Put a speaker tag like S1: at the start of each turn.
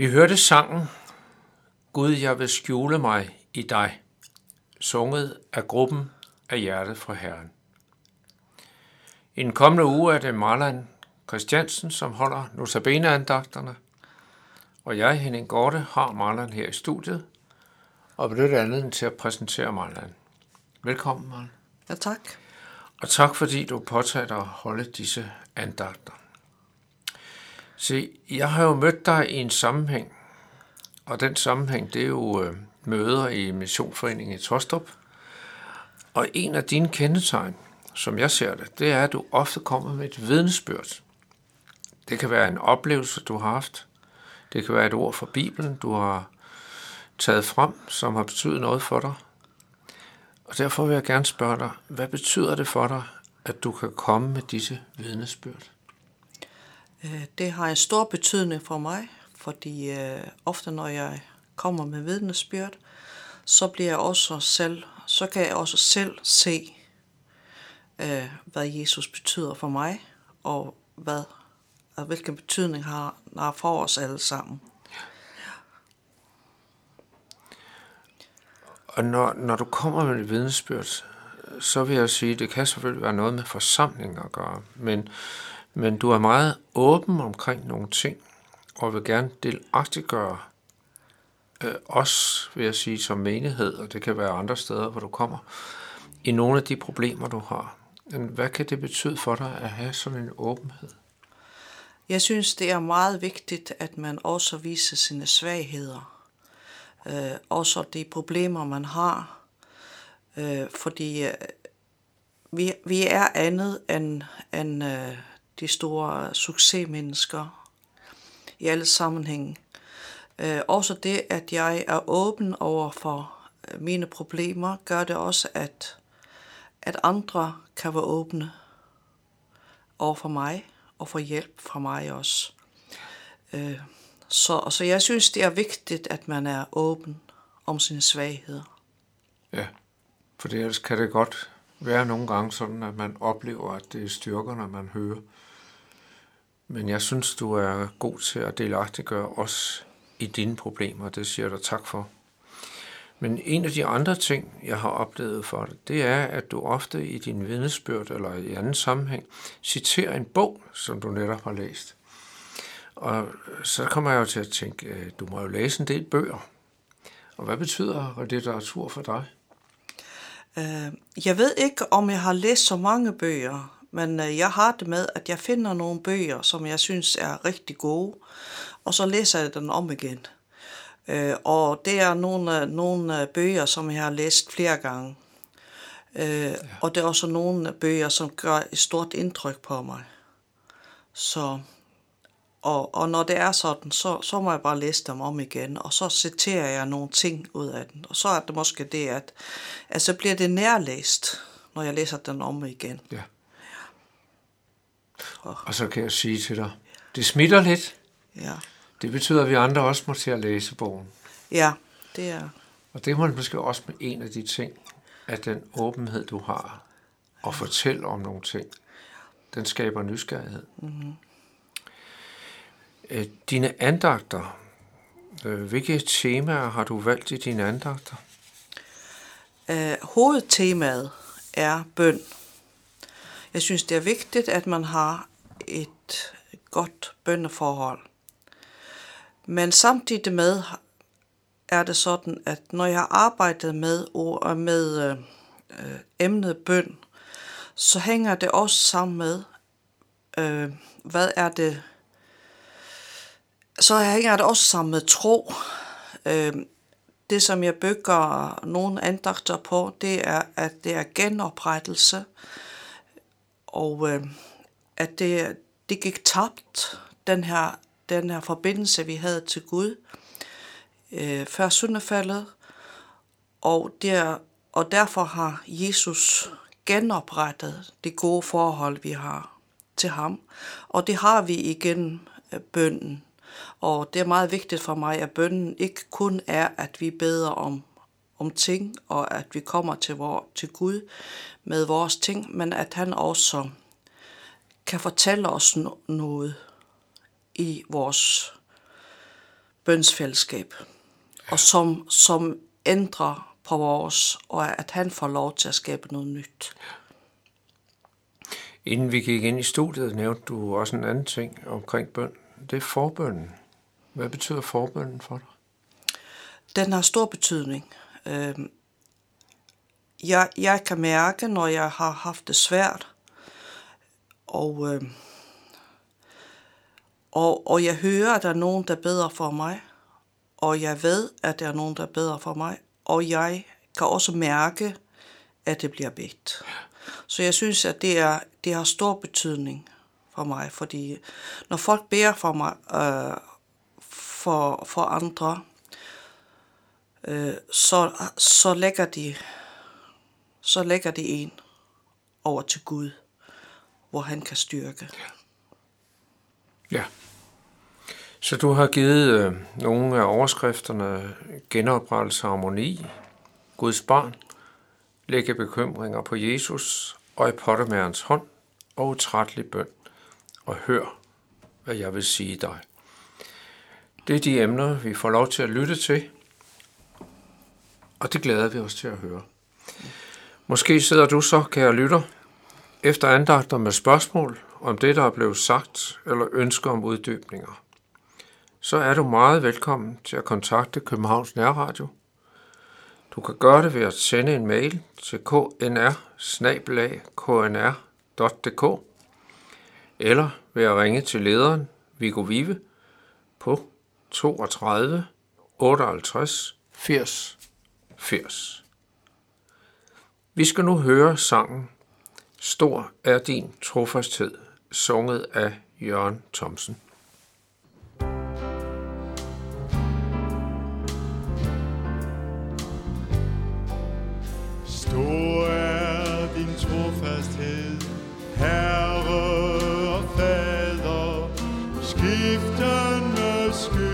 S1: Vi hørte sangen Gud, jeg vil skjule mig i dig, sunget af gruppen af hjertet fra Herren. I den kommende uge er det Marlan Christiansen, som holder notabene-andagterne, og jeg, Henning Gorte, har Marlan her i studiet, og benytter anledningen til at præsentere Marlan. Velkommen, Marlan.
S2: Ja, tak.
S1: Og tak, fordi du påtager dig at holde disse andagter. Se, jeg har jo mødt dig i en sammenhæng, og den sammenhæng, det er jo øh, møder i Missionsforeningen i Tostrup. Og en af dine kendetegn, som jeg ser det, det er, at du ofte kommer med et vidnesbyrd. Det kan være en oplevelse, du har haft. Det kan være et ord fra Bibelen, du har taget frem, som har betydet noget for dig. Og derfor vil jeg gerne spørge dig, hvad betyder det for dig, at du kan komme med disse vidnesbyrd?
S2: Øh, det har en stor betydning for mig, fordi øh, ofte når jeg kommer med vidnesbyrd, så bliver jeg også selv, så kan jeg også selv se, øh, hvad Jesus betyder for mig, og hvad, og hvilken betydning har, har for os alle sammen.
S1: Og når, når du kommer med et vidnesbyrd, så vil jeg sige, det kan selvfølgelig være noget med forsamling at gøre, men, men du er meget åben omkring nogle ting, og vil gerne delagtiggøre øh, os, vil jeg sige, som menighed, og det kan være andre steder, hvor du kommer, i nogle af de problemer, du har. Men hvad kan det betyde for dig at have sådan en åbenhed?
S2: Jeg synes, det er meget vigtigt, at man også viser sine svagheder. Øh, også de problemer, man har. Øh, fordi øh, vi, vi er andet end, end øh, de store succesmennesker i alle sammenhænge. Øh, også det, at jeg er åben over for øh, mine problemer, gør det også, at, at andre kan være åbne over for mig og få hjælp fra mig også. Øh, så, så jeg synes, det er vigtigt, at man er åben om sine svagheder.
S1: Ja, for ellers kan det godt være nogle gange sådan, at man oplever, at det er styrker, når man hører. Men jeg synes, du er god til at delagtiggøre os i dine problemer. Det siger jeg dig tak for. Men en af de andre ting, jeg har oplevet for dig, det er, at du ofte i din vidnesbyrd eller i anden sammenhæng citerer en bog, som du netop har læst. Og så kommer jeg jo til at tænke, øh, du må jo læse en del bøger. Og hvad betyder litteratur for dig?
S2: Øh, jeg ved ikke, om jeg har læst så mange bøger, men øh, jeg har det med, at jeg finder nogle bøger, som jeg synes er rigtig gode, og så læser jeg den om igen. Og det er nogle, nogle bøger, som jeg har læst flere gange. Ja. Og det er også nogle bøger, som gør et stort indtryk på mig. Så og, og når det er sådan, så, så må jeg bare læse dem om igen, og så citerer jeg nogle ting ud af den. Og så er det måske det, at, at så bliver det nærlæst, når jeg læser den om igen.
S1: Ja. Og, og så kan jeg sige til dig, det smitter lidt.
S2: Ja.
S1: Det betyder, at vi andre også må til at læse bogen.
S2: Ja, det er.
S1: Og det må måske også med en af de ting, at den åbenhed, du har, og fortælle om nogle ting, den skaber nysgerrighed. Mm-hmm. Øh, dine andagter, øh, hvilke temaer har du valgt i dine andagter?
S2: Uh, hovedtemaet er bøn. Jeg synes, det er vigtigt, at man har et godt bønneforhold. Men samtidig med er det sådan, at når jeg har arbejdet med, ord, øh, med øh, emnet bøn, så hænger det også sammen med, øh, hvad er det så hænger det også sammen med tro. Øh, det, som jeg bygger nogle andagter på, det er, at det er genoprettelse, og øh, at det, det gik tabt, den her, den her forbindelse, vi havde til Gud, øh, før syndefaldet, og, der, og derfor har Jesus genoprettet det gode forhold, vi har til ham, og det har vi igen øh, bønden. Og det er meget vigtigt for mig, at bønnen ikke kun er, at vi beder om, om ting, og at vi kommer til, vor, til Gud med vores ting, men at han også kan fortælle os noget i vores bønsfællesskab, og som, som ændrer på vores, og at han får lov til at skabe noget nyt.
S1: Inden vi gik ind i studiet, nævnte du også en anden ting omkring bøn. Det er forbønnen. Hvad betyder forbønnen for dig?
S2: Den har stor betydning. Øhm, jeg, jeg kan mærke, når jeg har haft det svært, og, øh, og, og jeg hører, at der er nogen, der er bedre for mig, og jeg ved, at der er nogen, der er bedre for mig, og jeg kan også mærke, at det bliver bedt. Så jeg synes, at det, er, det har stor betydning for mig, fordi når folk beder for mig, øh, for, for andre, øh, så, så lægger de så lægger de en over til Gud, hvor han kan styrke.
S1: Ja. ja. Så du har givet øh, nogle af overskrifterne genoprettelse harmoni, Guds barn, lægge bekymringer på Jesus og i pottemærens hånd og utrættelig bøn, og hør, hvad jeg vil sige dig. Det er de emner, vi får lov til at lytte til, og det glæder vi os til at høre. Måske sidder du så, kære lytter, efter andagter med spørgsmål om det, der er blevet sagt, eller ønsker om uddybninger. Så er du meget velkommen til at kontakte Københavns Nærradio. Du kan gøre det ved at sende en mail til knr knr.dk eller ved at ringe til lederen Viggo Vive på 32 58 80 80. Vi skal nu høre sangen Stor er din trofasthed, sunget af Jørgen Thomsen.
S3: Stor er din trofasthed, Herre og Fader, skiftende skyld.